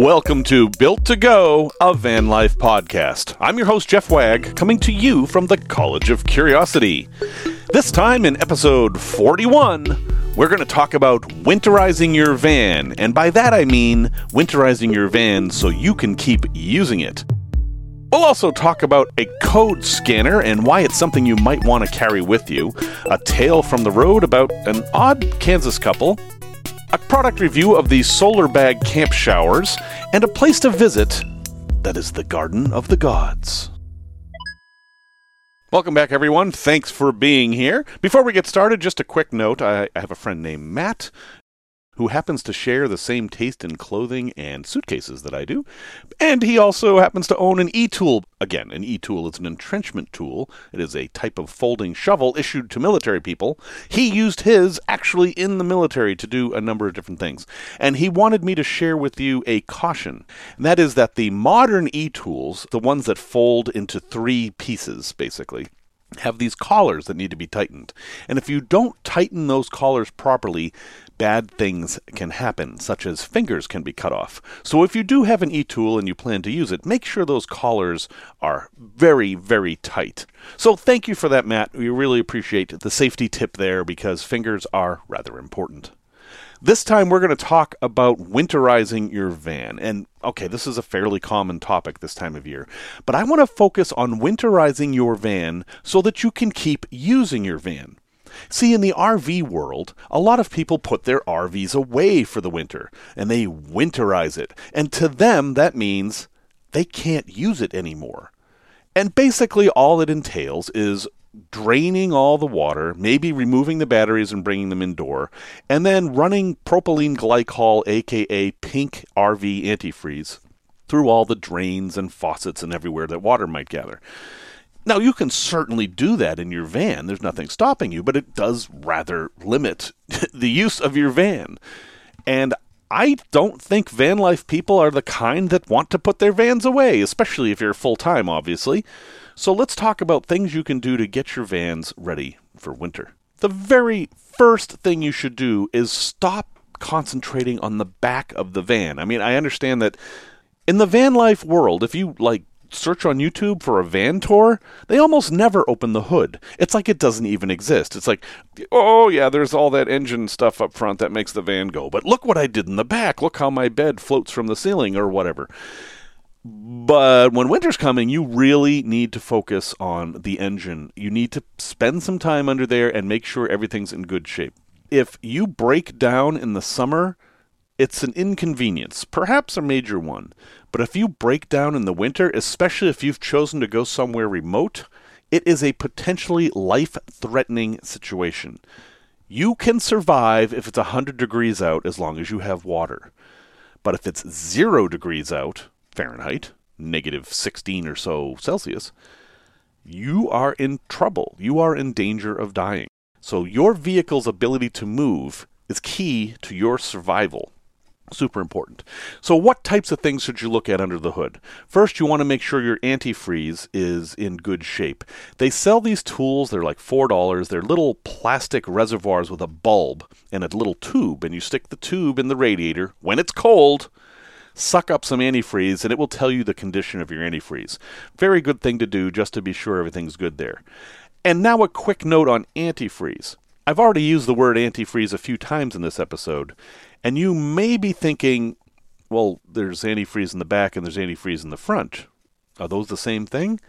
Welcome to Built to Go, a van life podcast. I'm your host, Jeff Wagg, coming to you from the College of Curiosity. This time in episode 41, we're going to talk about winterizing your van. And by that I mean winterizing your van so you can keep using it. We'll also talk about a code scanner and why it's something you might want to carry with you, a tale from the road about an odd Kansas couple, a product review of the Solar Bag Camp Showers, and a place to visit that is the Garden of the Gods. Welcome back, everyone. Thanks for being here. Before we get started, just a quick note I, I have a friend named Matt who happens to share the same taste in clothing and suitcases that I do. And he also happens to own an e tool. Again, an e tool is an entrenchment tool, it is a type of folding shovel issued to military people. He used his actually in the military to do a number of different things. And he wanted me to share with you a caution. And that is that the modern e tools, the ones that fold into three pieces, basically, have these collars that need to be tightened. And if you don't tighten those collars properly, bad things can happen, such as fingers can be cut off. So if you do have an e-tool and you plan to use it, make sure those collars are very, very tight. So thank you for that, Matt. We really appreciate the safety tip there because fingers are rather important. This time we're going to talk about winterizing your van. And okay, this is a fairly common topic this time of year, but I want to focus on winterizing your van so that you can keep using your van. See, in the RV world, a lot of people put their RVs away for the winter and they winterize it. And to them, that means they can't use it anymore. And basically, all it entails is draining all the water, maybe removing the batteries and bringing them indoor, and then running propylene glycol, aka pink RV antifreeze, through all the drains and faucets and everywhere that water might gather. Now, you can certainly do that in your van. There's nothing stopping you, but it does rather limit the use of your van. And I don't think van life people are the kind that want to put their vans away, especially if you're full time, obviously. So let's talk about things you can do to get your vans ready for winter. The very first thing you should do is stop concentrating on the back of the van. I mean, I understand that in the van life world, if you like search on YouTube for a van tour, they almost never open the hood. It's like it doesn't even exist. It's like, oh yeah, there's all that engine stuff up front that makes the van go. But look what I did in the back. Look how my bed floats from the ceiling or whatever. But when winter's coming, you really need to focus on the engine. You need to spend some time under there and make sure everything's in good shape. If you break down in the summer, it's an inconvenience, perhaps a major one. But if you break down in the winter, especially if you've chosen to go somewhere remote, it is a potentially life threatening situation. You can survive if it's 100 degrees out as long as you have water. But if it's 0 degrees out, Fahrenheit, negative 16 or so Celsius, you are in trouble. You are in danger of dying. So, your vehicle's ability to move is key to your survival. Super important. So, what types of things should you look at under the hood? First, you want to make sure your antifreeze is in good shape. They sell these tools, they're like $4. They're little plastic reservoirs with a bulb and a little tube, and you stick the tube in the radiator. When it's cold, suck up some antifreeze, and it will tell you the condition of your antifreeze. Very good thing to do just to be sure everything's good there. And now, a quick note on antifreeze. I've already used the word antifreeze a few times in this episode, and you may be thinking, well, there's antifreeze in the back and there's antifreeze in the front. Are those the same thing?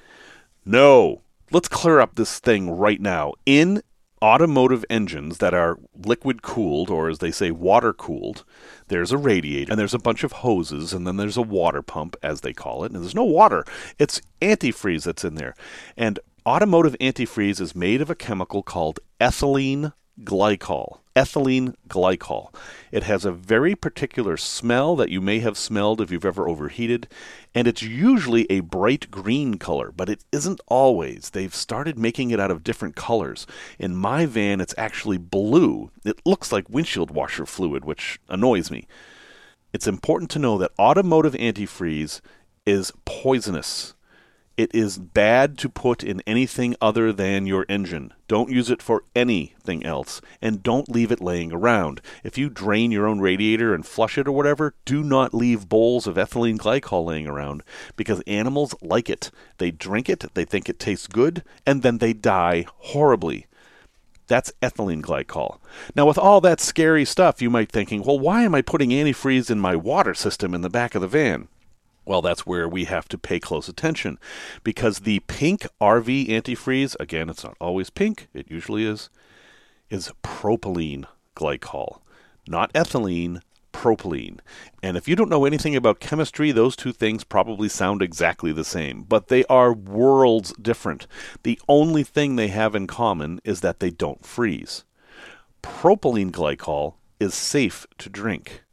No. Let's clear up this thing right now. In automotive engines that are liquid cooled, or as they say, water cooled, there's a radiator and there's a bunch of hoses, and then there's a water pump, as they call it. And there's no water, it's antifreeze that's in there. And automotive antifreeze is made of a chemical called ethylene glycol. Ethylene glycol. It has a very particular smell that you may have smelled if you've ever overheated, and it's usually a bright green color, but it isn't always. They've started making it out of different colors. In my van, it's actually blue. It looks like windshield washer fluid, which annoys me. It's important to know that automotive antifreeze is poisonous. It is bad to put in anything other than your engine. Don't use it for anything else. And don't leave it laying around. If you drain your own radiator and flush it or whatever, do not leave bowls of ethylene glycol laying around because animals like it. They drink it, they think it tastes good, and then they die horribly. That's ethylene glycol. Now, with all that scary stuff, you might be thinking, well, why am I putting antifreeze in my water system in the back of the van? Well, that's where we have to pay close attention because the pink RV antifreeze, again, it's not always pink, it usually is, is propylene glycol, not ethylene, propylene. And if you don't know anything about chemistry, those two things probably sound exactly the same, but they are worlds different. The only thing they have in common is that they don't freeze. Propylene glycol is safe to drink.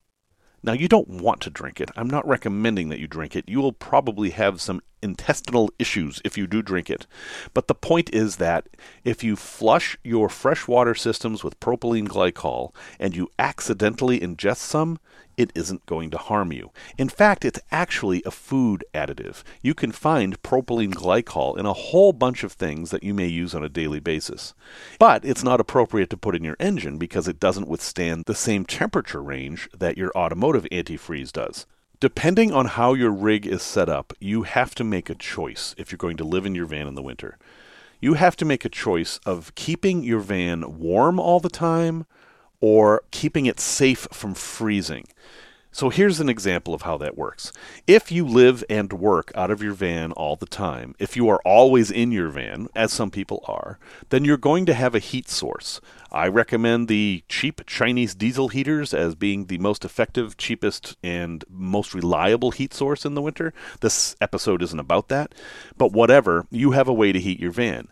Now, you don't want to drink it. I'm not recommending that you drink it. You will probably have some intestinal issues if you do drink it. But the point is that if you flush your freshwater systems with propylene glycol and you accidentally ingest some, it isn't going to harm you. In fact, it's actually a food additive. You can find propylene glycol in a whole bunch of things that you may use on a daily basis. But it's not appropriate to put in your engine because it doesn't withstand the same temperature range that your automotive antifreeze does. Depending on how your rig is set up, you have to make a choice if you're going to live in your van in the winter. You have to make a choice of keeping your van warm all the time or keeping it safe from freezing. So here's an example of how that works. If you live and work out of your van all the time, if you are always in your van, as some people are, then you're going to have a heat source. I recommend the cheap Chinese diesel heaters as being the most effective, cheapest, and most reliable heat source in the winter. This episode isn't about that, but whatever, you have a way to heat your van.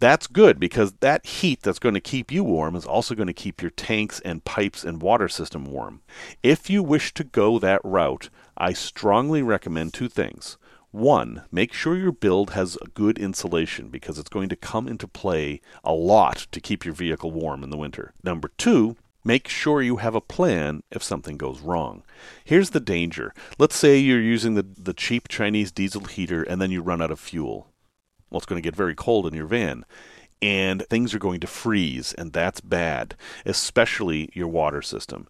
That's good because that heat that's going to keep you warm is also going to keep your tanks and pipes and water system warm. If you wish to go that route, I strongly recommend two things. One, make sure your build has good insulation because it's going to come into play a lot to keep your vehicle warm in the winter. Number two, make sure you have a plan if something goes wrong. Here's the danger. Let's say you're using the, the cheap Chinese diesel heater and then you run out of fuel well, it's going to get very cold in your van. And things are going to freeze, and that's bad, especially your water system.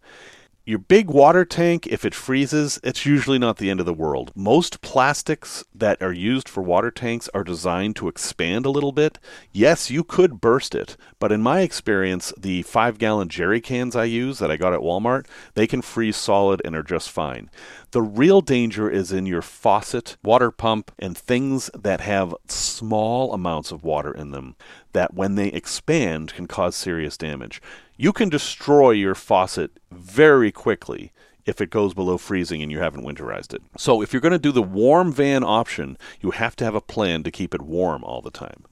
Your big water tank, if it freezes, it's usually not the end of the world. Most plastics that are used for water tanks are designed to expand a little bit. Yes, you could burst it, but in my experience, the five gallon jerry cans I use that I got at Walmart, they can freeze solid and are just fine. The real danger is in your faucet, water pump, and things that have small amounts of water in them that, when they expand, can cause serious damage. You can destroy your faucet very quickly if it goes below freezing and you haven't winterized it. So, if you're going to do the warm van option, you have to have a plan to keep it warm all the time.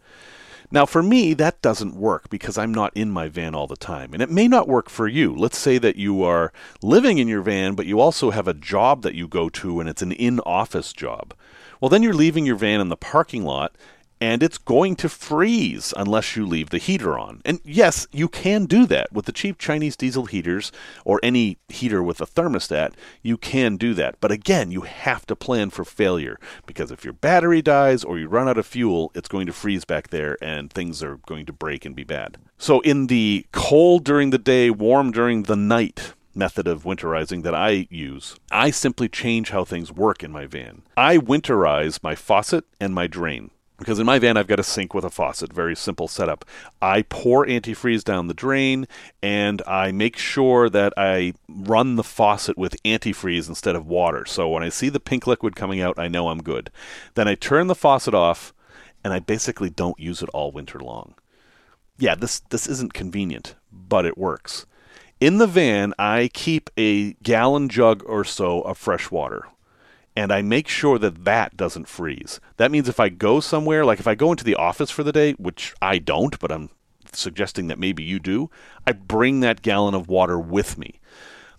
Now, for me, that doesn't work because I'm not in my van all the time. And it may not work for you. Let's say that you are living in your van, but you also have a job that you go to and it's an in office job. Well, then you're leaving your van in the parking lot and it's going to freeze unless you leave the heater on. And yes, you can do that with the cheap Chinese diesel heaters or any heater with a thermostat. You can do that. But again, you have to plan for failure because if your battery dies or you run out of fuel, it's going to freeze back there and things are going to break and be bad. So, in the cold during the day, warm during the night, method of winterizing that I use, I simply change how things work in my van. I winterize my faucet and my drain. Because in my van, I've got a sink with a faucet, very simple setup. I pour antifreeze down the drain and I make sure that I run the faucet with antifreeze instead of water. So when I see the pink liquid coming out, I know I'm good. Then I turn the faucet off and I basically don't use it all winter long. Yeah, this, this isn't convenient, but it works. In the van, I keep a gallon jug or so of fresh water and I make sure that that doesn't freeze. That means if I go somewhere, like if I go into the office for the day, which I don't, but I'm suggesting that maybe you do, I bring that gallon of water with me.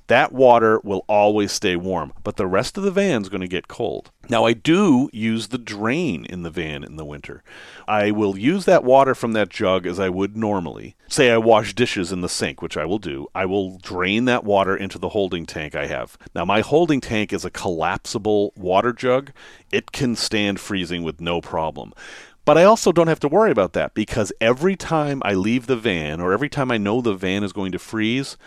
That water will always stay warm, but the rest of the van's going to get cold. Now, I do use the drain in the van in the winter. I will use that water from that jug as I would normally. Say I wash dishes in the sink, which I will do. I will drain that water into the holding tank I have. Now, my holding tank is a collapsible water jug, it can stand freezing with no problem. But I also don't have to worry about that because every time I leave the van or every time I know the van is going to freeze,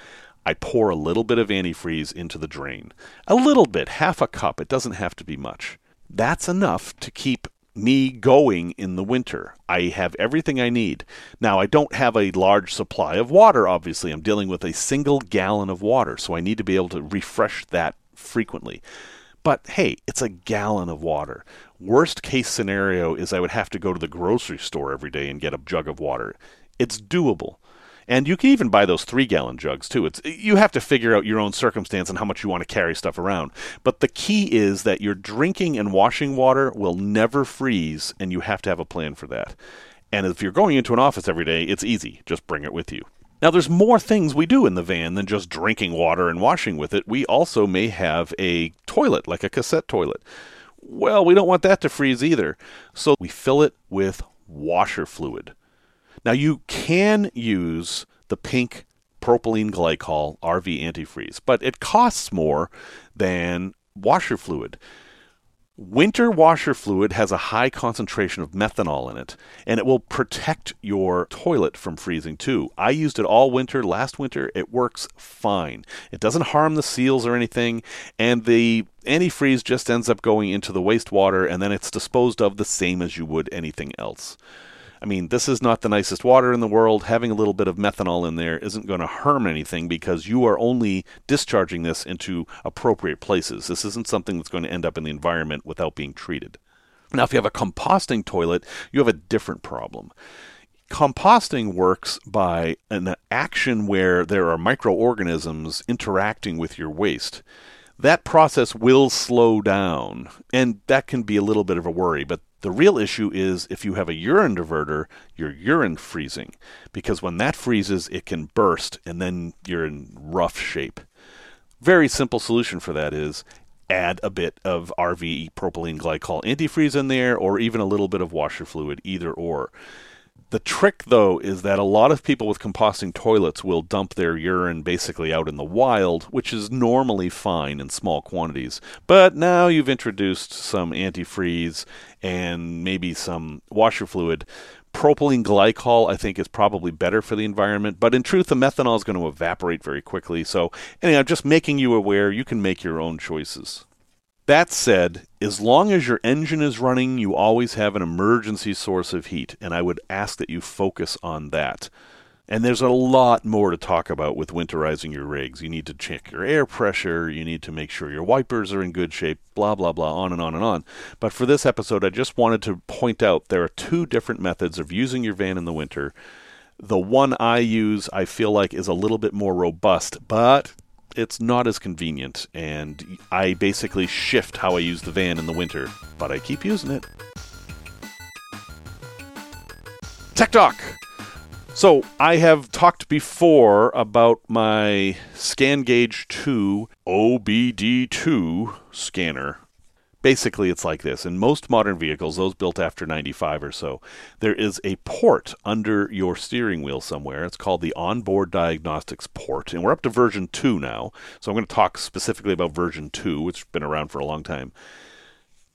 I pour a little bit of antifreeze into the drain. A little bit, half a cup. It doesn't have to be much. That's enough to keep me going in the winter. I have everything I need. Now, I don't have a large supply of water, obviously. I'm dealing with a single gallon of water, so I need to be able to refresh that frequently. But hey, it's a gallon of water. Worst case scenario is I would have to go to the grocery store every day and get a jug of water. It's doable. And you can even buy those three gallon jugs too. It's you have to figure out your own circumstance and how much you want to carry stuff around. But the key is that your drinking and washing water will never freeze, and you have to have a plan for that. And if you're going into an office every day, it's easy. Just bring it with you. Now, there's more things we do in the van than just drinking water and washing with it. We also may have a toilet, like a cassette toilet. Well, we don't want that to freeze either. So we fill it with washer fluid. Now, you can use the pink propylene glycol RV antifreeze, but it costs more than washer fluid. Winter washer fluid has a high concentration of methanol in it, and it will protect your toilet from freezing too. I used it all winter. Last winter, it works fine. It doesn't harm the seals or anything, and the antifreeze just ends up going into the wastewater, and then it's disposed of the same as you would anything else. I mean, this is not the nicest water in the world. Having a little bit of methanol in there isn't going to harm anything because you are only discharging this into appropriate places. This isn't something that's going to end up in the environment without being treated. Now, if you have a composting toilet, you have a different problem. Composting works by an action where there are microorganisms interacting with your waste that process will slow down, and that can be a little bit of a worry. But the real issue is if you have a urine diverter, your urine freezing, because when that freezes, it can burst, and then you're in rough shape. Very simple solution for that is add a bit of RV propylene glycol antifreeze in there, or even a little bit of washer fluid, either or. The trick, though, is that a lot of people with composting toilets will dump their urine basically out in the wild, which is normally fine in small quantities. But now you've introduced some antifreeze and maybe some washer fluid. Propylene glycol, I think, is probably better for the environment, but in truth, the methanol is going to evaporate very quickly. So, anyhow, just making you aware, you can make your own choices. That said, as long as your engine is running, you always have an emergency source of heat, and I would ask that you focus on that. And there's a lot more to talk about with winterizing your rigs. You need to check your air pressure, you need to make sure your wipers are in good shape, blah, blah, blah, on and on and on. But for this episode, I just wanted to point out there are two different methods of using your van in the winter. The one I use, I feel like, is a little bit more robust, but it's not as convenient, and I basically shift how I use the van in the winter, but I keep using it. Tech Talk! So, I have talked before about my ScanGauge 2 OBD2 scanner basically it's like this. In most modern vehicles those built after 95 or so there is a port under your steering wheel somewhere. It's called the onboard diagnostics port and we're up to version 2 now. So i'm going to talk specifically about version 2 which has been around for a long time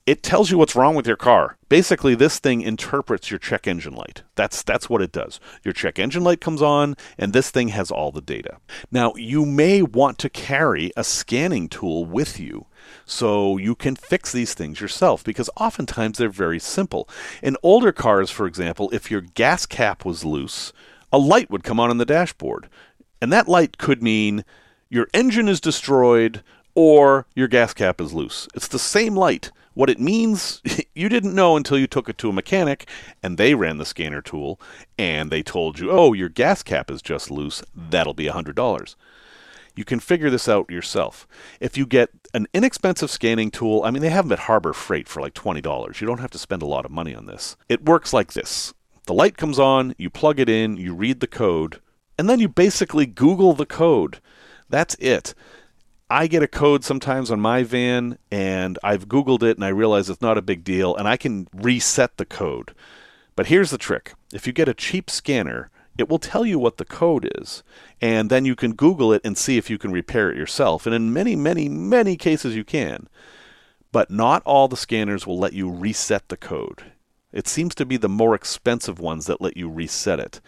it tells you what's wrong with your car. Basically, this thing interprets your check engine light. That's that's what it does. Your check engine light comes on, and this thing has all the data. Now, you may want to carry a scanning tool with you so you can fix these things yourself because oftentimes they're very simple. In older cars, for example, if your gas cap was loose, a light would come on in the dashboard. And that light could mean your engine is destroyed or your gas cap is loose. It's the same light. What it means, you didn't know until you took it to a mechanic and they ran the scanner tool and they told you, oh, your gas cap is just loose. That'll be $100. You can figure this out yourself. If you get an inexpensive scanning tool, I mean, they have them at Harbor Freight for like $20. You don't have to spend a lot of money on this. It works like this the light comes on, you plug it in, you read the code, and then you basically Google the code. That's it. I get a code sometimes on my van, and I've Googled it and I realize it's not a big deal, and I can reset the code. But here's the trick if you get a cheap scanner, it will tell you what the code is. And then you can Google it and see if you can repair it yourself. And in many, many, many cases, you can. But not all the scanners will let you reset the code. It seems to be the more expensive ones that let you reset it.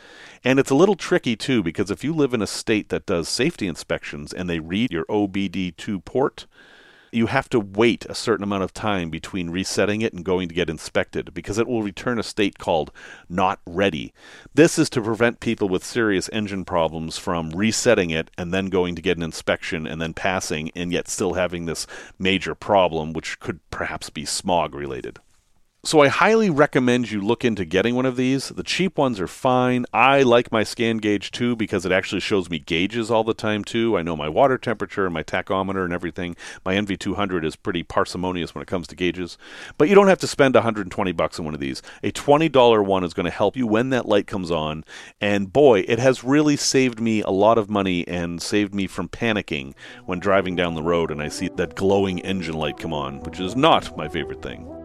And it's a little tricky too, because if you live in a state that does safety inspections and they read your OBD2 port, you have to wait a certain amount of time between resetting it and going to get inspected because it will return a state called not ready. This is to prevent people with serious engine problems from resetting it and then going to get an inspection and then passing and yet still having this major problem, which could perhaps be smog related. So I highly recommend you look into getting one of these. The cheap ones are fine. I like my ScanGauge too because it actually shows me gauges all the time too. I know my water temperature and my tachometer and everything. My NV200 is pretty parsimonious when it comes to gauges. But you don't have to spend 120 bucks on one of these. A $20 one is going to help you when that light comes on. And boy, it has really saved me a lot of money and saved me from panicking when driving down the road and I see that glowing engine light come on, which is not my favorite thing.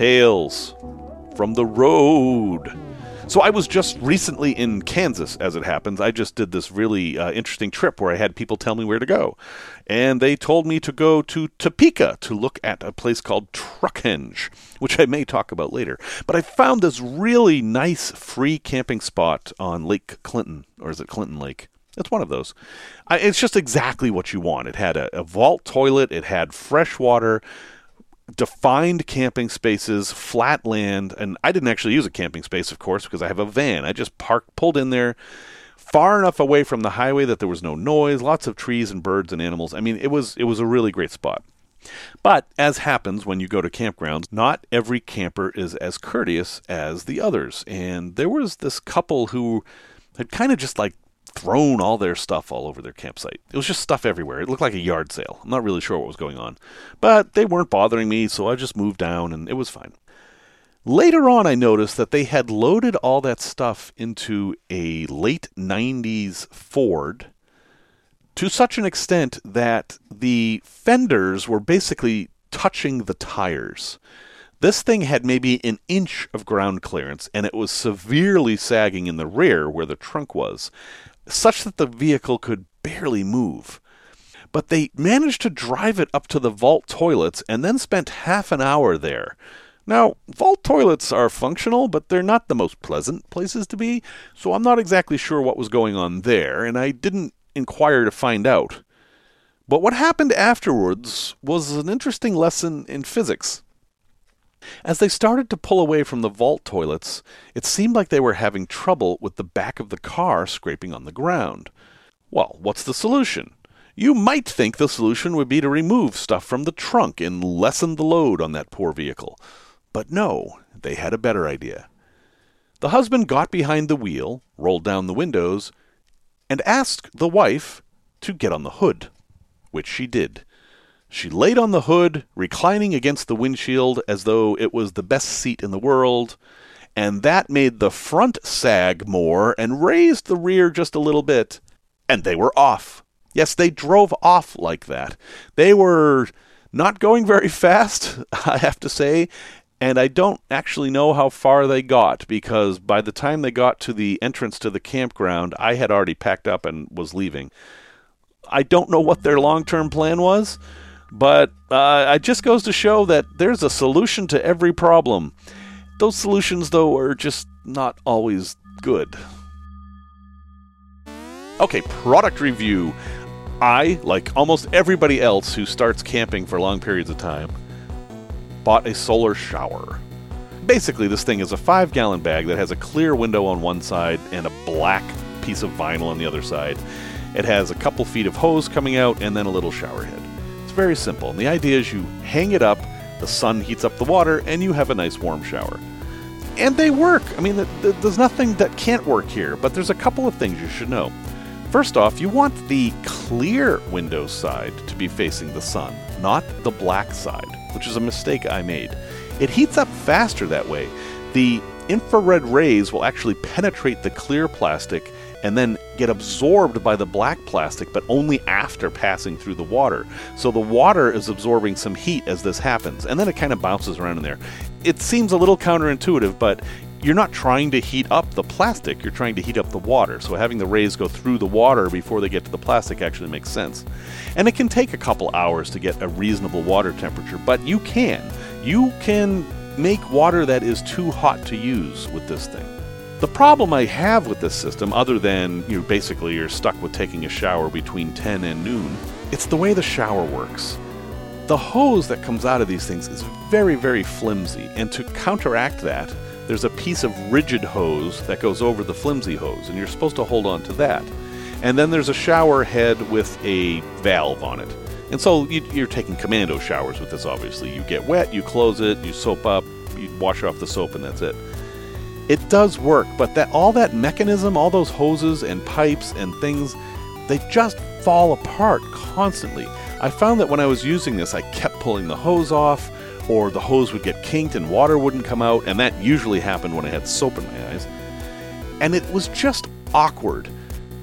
Tales from the road. So I was just recently in Kansas, as it happens. I just did this really uh, interesting trip where I had people tell me where to go. And they told me to go to Topeka to look at a place called Truckhenge, which I may talk about later. But I found this really nice free camping spot on Lake Clinton, or is it Clinton Lake? It's one of those. I, it's just exactly what you want. It had a, a vault toilet, it had fresh water defined camping spaces, flat land, and I didn't actually use a camping space, of course, because I have a van. I just parked, pulled in there, far enough away from the highway that there was no noise, lots of trees and birds and animals. I mean, it was it was a really great spot. But as happens when you go to campgrounds, not every camper is as courteous as the others. And there was this couple who had kind of just like thrown all their stuff all over their campsite. It was just stuff everywhere. It looked like a yard sale. I'm not really sure what was going on. But they weren't bothering me, so I just moved down and it was fine. Later on, I noticed that they had loaded all that stuff into a late 90s Ford to such an extent that the fenders were basically touching the tires. This thing had maybe an inch of ground clearance, and it was severely sagging in the rear where the trunk was such that the vehicle could barely move. But they managed to drive it up to the vault toilets and then spent half an hour there. Now, vault toilets are functional, but they're not the most pleasant places to be, so I'm not exactly sure what was going on there, and I didn't inquire to find out. But what happened afterwards was an interesting lesson in physics. As they started to pull away from the vault toilets, it seemed like they were having trouble with the back of the car scraping on the ground. Well, what's the solution? You might think the solution would be to remove stuff from the trunk and lessen the load on that poor vehicle. But no, they had a better idea. The husband got behind the wheel, rolled down the windows, and asked the wife to get on the hood, which she did. She laid on the hood, reclining against the windshield as though it was the best seat in the world, and that made the front sag more and raised the rear just a little bit, and they were off. Yes, they drove off like that. They were not going very fast, I have to say, and I don't actually know how far they got because by the time they got to the entrance to the campground, I had already packed up and was leaving. I don't know what their long term plan was, but uh, it just goes to show that there's a solution to every problem. Those solutions, though, are just not always good. Okay, product review. I, like almost everybody else who starts camping for long periods of time, bought a solar shower. Basically, this thing is a five gallon bag that has a clear window on one side and a black piece of vinyl on the other side. It has a couple feet of hose coming out and then a little shower head. It's very simple. And the idea is you hang it up, the sun heats up the water, and you have a nice warm shower. And they work. I mean, there's nothing that can't work here, but there's a couple of things you should know. First off, you want the clear window side to be facing the sun, not the black side, which is a mistake I made. It heats up faster that way. The infrared rays will actually penetrate the clear plastic and then get absorbed by the black plastic, but only after passing through the water. So the water is absorbing some heat as this happens, and then it kind of bounces around in there. It seems a little counterintuitive, but you're not trying to heat up the plastic, you're trying to heat up the water. So having the rays go through the water before they get to the plastic actually makes sense. And it can take a couple hours to get a reasonable water temperature, but you can. You can make water that is too hot to use with this thing. The problem I have with this system, other than you know, basically you're stuck with taking a shower between 10 and noon, it's the way the shower works. The hose that comes out of these things is very, very flimsy, and to counteract that, there's a piece of rigid hose that goes over the flimsy hose, and you're supposed to hold on to that. And then there's a shower head with a valve on it. And so you, are taking commando showers with this, obviously. You get wet, you close it, you soap up, you wash off the soap, and that's it. It does work, but that all that mechanism, all those hoses and pipes and things, they just fall apart constantly. I found that when I was using this, I kept pulling the hose off, or the hose would get kinked and water wouldn't come out, and that usually happened when I had soap in my eyes. And it was just awkward.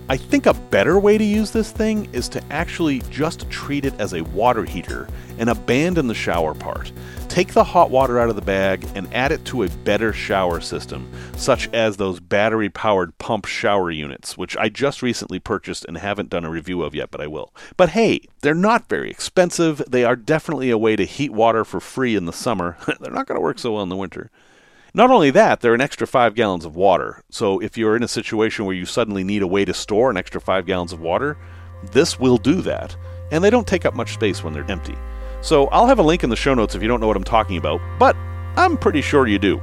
I think a better way to use this thing is to actually just treat it as a water heater and abandon the shower part. Take the hot water out of the bag and add it to a better shower system, such as those battery powered pump shower units, which I just recently purchased and haven't done a review of yet, but I will. But hey, they're not very expensive. They are definitely a way to heat water for free in the summer. they're not going to work so well in the winter. Not only that, they're an extra five gallons of water. So if you're in a situation where you suddenly need a way to store an extra five gallons of water, this will do that. And they don't take up much space when they're empty. So I'll have a link in the show notes if you don't know what I'm talking about, but I'm pretty sure you do.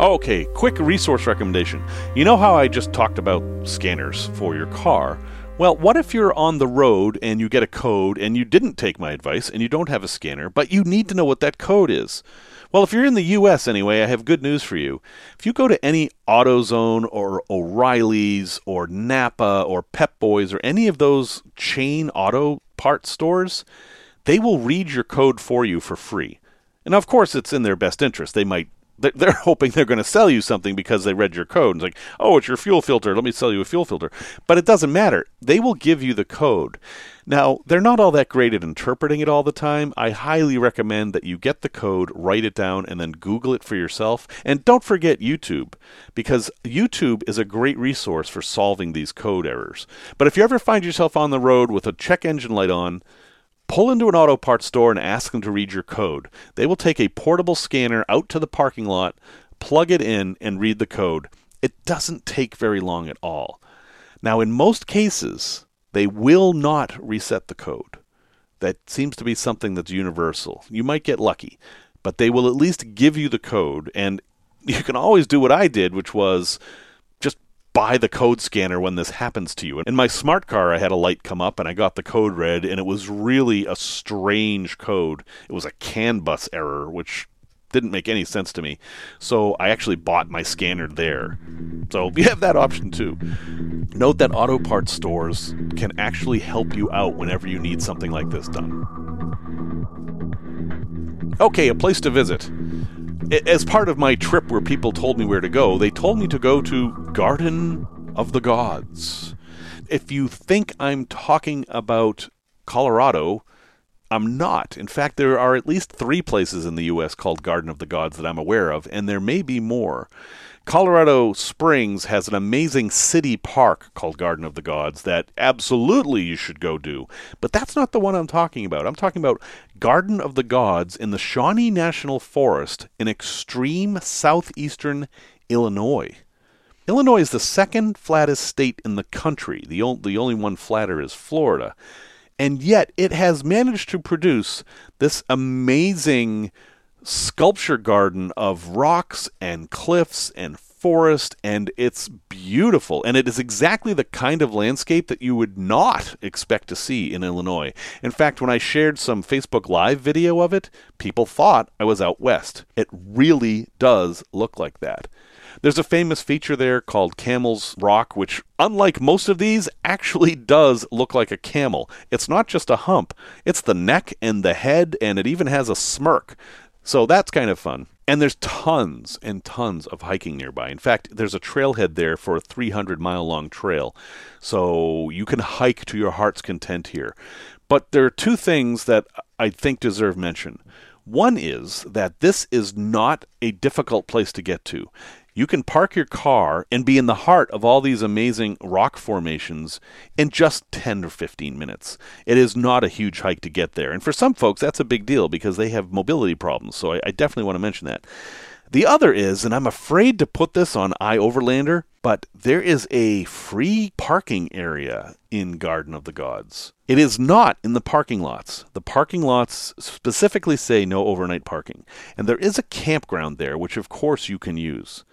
Okay, quick resource recommendation. You know how I just talked about scanners for your car? Well, what if you're on the road and you get a code and you didn't take my advice and you don't have a scanner, but you need to know what that code is? Well, if you're in the US anyway, I have good news for you. If you go to any AutoZone or O'Reilly's or Napa or Pep Boys or any of those chain auto parts stores, they will read your code for you for free. And of course, it's in their best interest. They might they're hoping they're going to sell you something because they read your code. It's like, oh, it's your fuel filter. Let me sell you a fuel filter. But it doesn't matter. They will give you the code. Now, they're not all that great at interpreting it all the time. I highly recommend that you get the code, write it down, and then Google it for yourself. And don't forget YouTube, because YouTube is a great resource for solving these code errors. But if you ever find yourself on the road with a check engine light on, Pull into an auto parts store and ask them to read your code. They will take a portable scanner out to the parking lot, plug it in, and read the code. It doesn't take very long at all. Now, in most cases, they will not reset the code. That seems to be something that's universal. You might get lucky, but they will at least give you the code. And you can always do what I did, which was buy the code scanner when this happens to you. In my smart car, I had a light come up and I got the code read, and it was really a strange code. It was a CAN bus error, which didn't make any sense to me. So I actually bought my scanner there. So you have that option too. Note that auto parts stores can actually help you out whenever you need something like this done. Okay, a place to visit. As part of my trip where people told me where to go, they told me to go to Garden of the Gods. If you think I'm talking about Colorado, I'm not. In fact, there are at least three places in the U.S. called Garden of the Gods that I'm aware of, and there may be more. Colorado Springs has an amazing city park called Garden of the Gods that absolutely you should go do. But that's not the one I'm talking about. I'm talking about Garden of the Gods in the Shawnee National Forest in extreme southeastern Illinois. Illinois is the second flattest state in the country. The, o- the only one flatter is Florida and yet it has managed to produce this amazing sculpture garden of rocks and cliffs and forest and it's beautiful and it is exactly the kind of landscape that you would not expect to see in Illinois. In fact, when I shared some Facebook live video of it, people thought I was out west. It really does look like that. There's a famous feature there called Camel's Rock, which, unlike most of these, actually does look like a camel. It's not just a hump, it's the neck and the head, and it even has a smirk. So that's kind of fun. And there's tons and tons of hiking nearby. In fact, there's a trailhead there for a 300 mile long trail. So you can hike to your heart's content here. But there are two things that I think deserve mention. One is that this is not a difficult place to get to. You can park your car and be in the heart of all these amazing rock formations in just 10 or 15 minutes. It is not a huge hike to get there. And for some folks, that's a big deal because they have mobility problems. So I, I definitely want to mention that. The other is, and I'm afraid to put this on iOverlander, but there is a free parking area in Garden of the Gods. It is not in the parking lots. The parking lots specifically say no overnight parking. And there is a campground there, which of course you can use.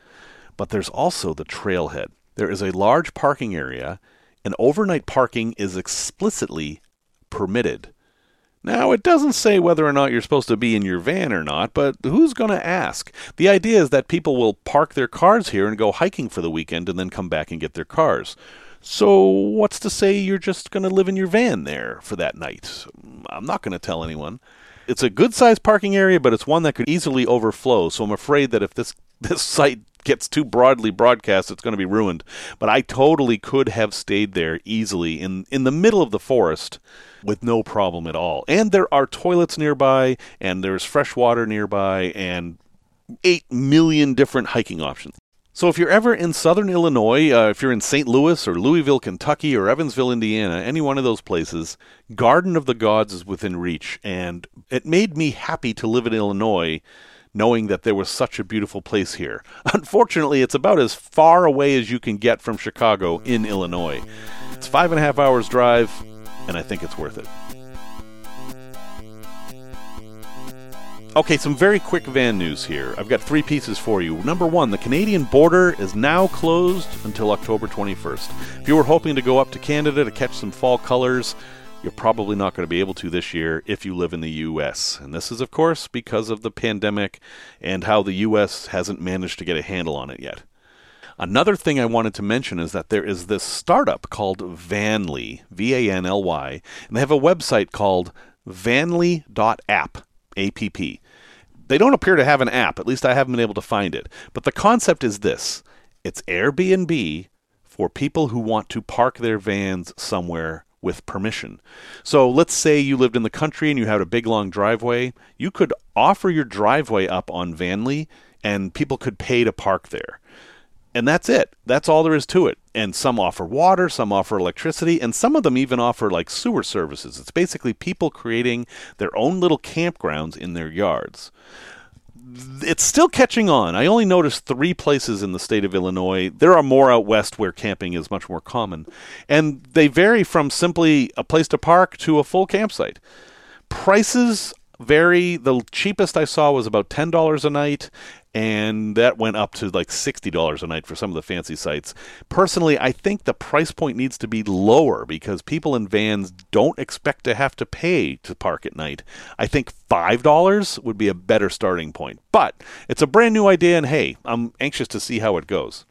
But there's also the trailhead. There is a large parking area, and overnight parking is explicitly permitted. Now, it doesn't say whether or not you're supposed to be in your van or not, but who's going to ask? The idea is that people will park their cars here and go hiking for the weekend and then come back and get their cars. So, what's to say you're just going to live in your van there for that night? I'm not going to tell anyone. It's a good sized parking area, but it's one that could easily overflow. So, I'm afraid that if this, this site gets too broadly broadcast, it's going to be ruined. But I totally could have stayed there easily in, in the middle of the forest with no problem at all. And there are toilets nearby, and there's fresh water nearby, and 8 million different hiking options. So if you're ever in southern Illinois, uh, if you're in St. Louis or Louisville, Kentucky, or Evansville, Indiana, any one of those places, Garden of the Gods is within reach. And it made me happy to live in Illinois knowing that there was such a beautiful place here. Unfortunately, it's about as far away as you can get from Chicago in Illinois. It's five and a half hours drive and I think it's worth it. Okay, some very quick van news here. I've got three pieces for you. Number one, the Canadian border is now closed until October 21st. If you were hoping to go up to Canada to catch some fall colors, you're probably not going to be able to this year if you live in the U.S. And this is, of course, because of the pandemic and how the U.S. hasn't managed to get a handle on it yet. Another thing I wanted to mention is that there is this startup called Vanly, V A N L Y, and they have a website called vanly.app, A-P-P. They don't appear to have an app, at least I haven't been able to find it. But the concept is this it's Airbnb for people who want to park their vans somewhere with permission. So let's say you lived in the country and you had a big long driveway. You could offer your driveway up on Vanly and people could pay to park there and that's it. That's all there is to it. And some offer water, some offer electricity, and some of them even offer like sewer services. It's basically people creating their own little campgrounds in their yards. It's still catching on. I only noticed three places in the state of Illinois. There are more out west where camping is much more common. And they vary from simply a place to park to a full campsite. Prices vary. The cheapest I saw was about $10 a night, and that went up to like $60 a night for some of the fancy sites. Personally, I think the price point needs to be lower because people in vans don't expect to have to pay to park at night. I think $5 would be a better starting point. But it's a brand new idea, and hey, I'm anxious to see how it goes.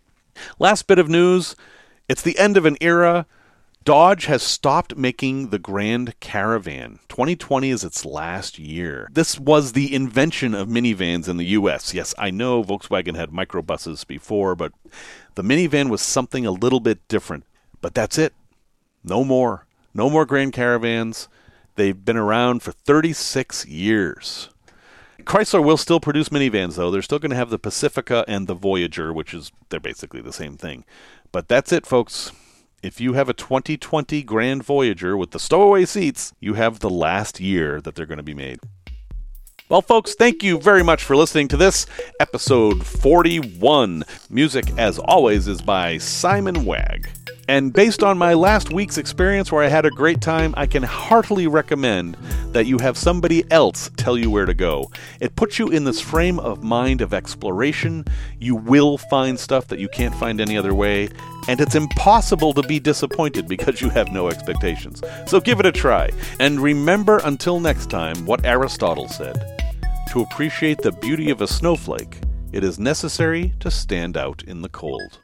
Last bit of news it's the end of an era. Dodge has stopped making the Grand Caravan. 2020 is its last year. This was the invention of minivans in the US. Yes, I know Volkswagen had microbuses before, but the minivan was something a little bit different. But that's it. No more. No more Grand Caravans. They've been around for 36 years. Chrysler will still produce minivans, though. They're still going to have the Pacifica and the Voyager, which is, they're basically the same thing. But that's it, folks. If you have a 2020 Grand Voyager with the stowaway seats, you have the last year that they're going to be made. Well, folks, thank you very much for listening to this episode 41. Music, as always, is by Simon Wagg. And based on my last week's experience where I had a great time, I can heartily recommend that you have somebody else tell you where to go. It puts you in this frame of mind of exploration. You will find stuff that you can't find any other way, and it's impossible to be disappointed because you have no expectations. So give it a try. And remember until next time what Aristotle said To appreciate the beauty of a snowflake, it is necessary to stand out in the cold.